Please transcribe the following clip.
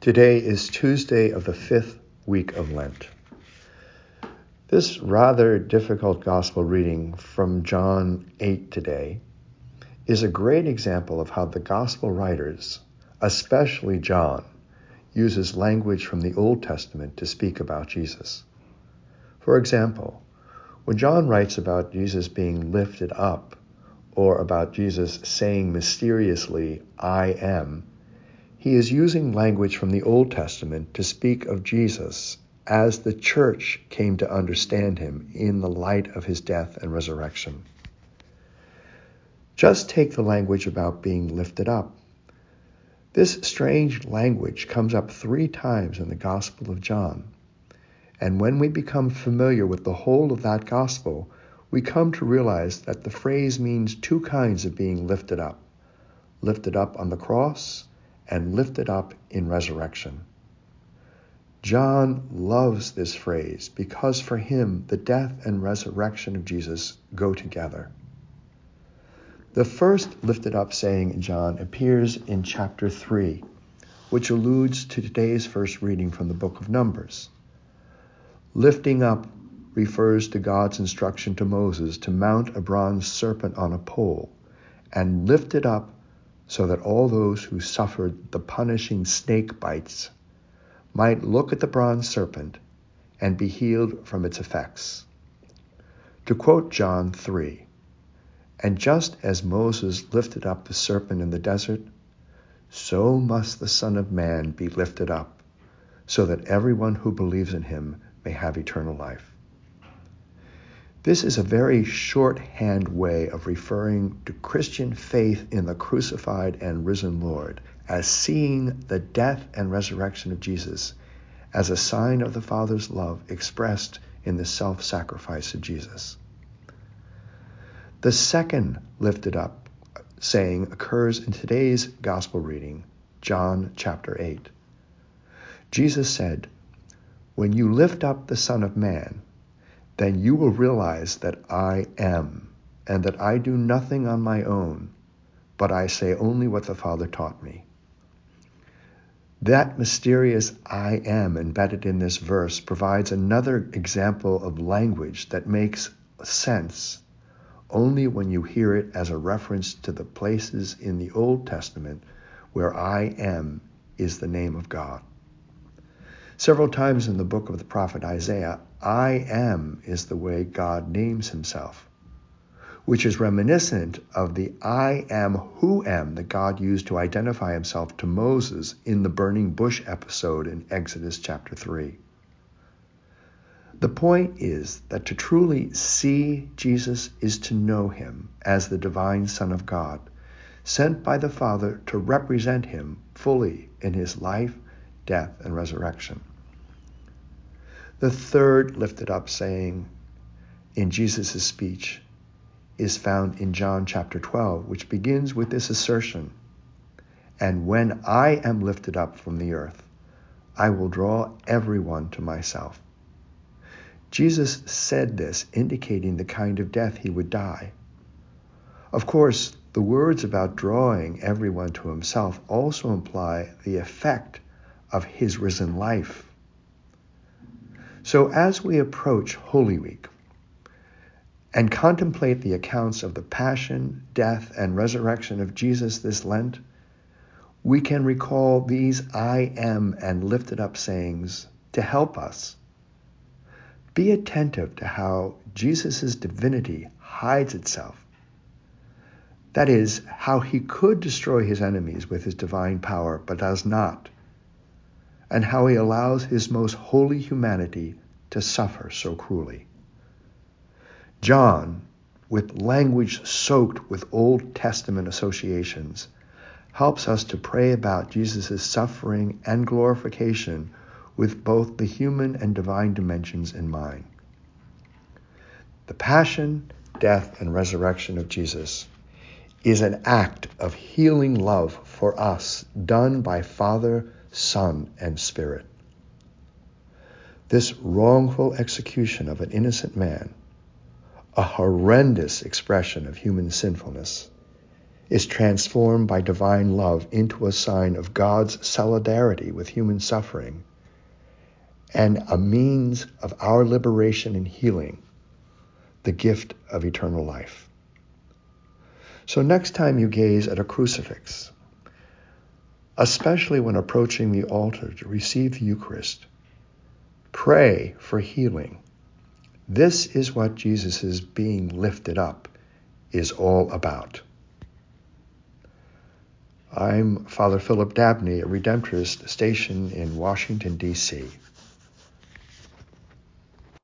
Today is Tuesday of the fifth week of Lent. This rather difficult gospel reading from John 8 today is a great example of how the gospel writers, especially John, uses language from the Old Testament to speak about Jesus. For example, when John writes about Jesus being lifted up, or about Jesus saying mysteriously, I am, he is using language from the Old Testament to speak of Jesus as the church came to understand him in the light of his death and resurrection. Just take the language about being lifted up. This strange language comes up three times in the Gospel of John. And when we become familiar with the whole of that Gospel, we come to realize that the phrase means two kinds of being lifted up lifted up on the cross and lifted up in resurrection. John loves this phrase because for him the death and resurrection of Jesus go together. The first lifted up saying in John appears in chapter 3, which alludes to today's first reading from the book of Numbers. Lifting up refers to God's instruction to Moses to mount a bronze serpent on a pole and lift it up so that all those who suffered the punishing snake bites might look at the bronze serpent and be healed from its effects. To quote John 3, and just as Moses lifted up the serpent in the desert, so must the Son of Man be lifted up, so that everyone who believes in him may have eternal life. This is a very shorthand way of referring to Christian faith in the crucified and risen Lord as seeing the death and resurrection of Jesus as a sign of the Father's love expressed in the self sacrifice of Jesus. The second lifted up saying occurs in today's gospel reading, John chapter 8. Jesus said, When you lift up the Son of Man, then you will realize that I am, and that I do nothing on my own, but I say only what the Father taught me. That mysterious I am embedded in this verse provides another example of language that makes sense only when you hear it as a reference to the places in the Old Testament where I am is the name of God. Several times in the book of the prophet Isaiah, I am is the way God names himself, which is reminiscent of the I am who am that God used to identify himself to Moses in the burning bush episode in Exodus chapter 3. The point is that to truly see Jesus is to know him as the divine Son of God, sent by the Father to represent him fully in his life, death, and resurrection. The third lifted up saying in Jesus' speech is found in John chapter 12, which begins with this assertion And when I am lifted up from the earth, I will draw everyone to myself. Jesus said this, indicating the kind of death he would die. Of course, the words about drawing everyone to himself also imply the effect of his risen life so as we approach Holy Week and contemplate the accounts of the passion, death, and resurrection of Jesus this Lent, we can recall these I am and lifted up sayings to help us. Be attentive to how Jesus' divinity hides itself. That is, how he could destroy his enemies with his divine power, but does not and how he allows his most holy humanity to suffer so cruelly. John, with language soaked with Old Testament associations, helps us to pray about Jesus' suffering and glorification with both the human and divine dimensions in mind. The passion, death, and resurrection of Jesus is an act of healing love for us done by Father, Son, and Spirit. This wrongful execution of an innocent man, a horrendous expression of human sinfulness, is transformed by divine love into a sign of God's solidarity with human suffering and a means of our liberation and healing, the gift of eternal life. So next time you gaze at a crucifix, especially when approaching the altar to receive the Eucharist, pray for healing. This is what Jesus' being lifted up is all about. I'm Father Philip Dabney, a Redemptorist stationed in Washington, D.C.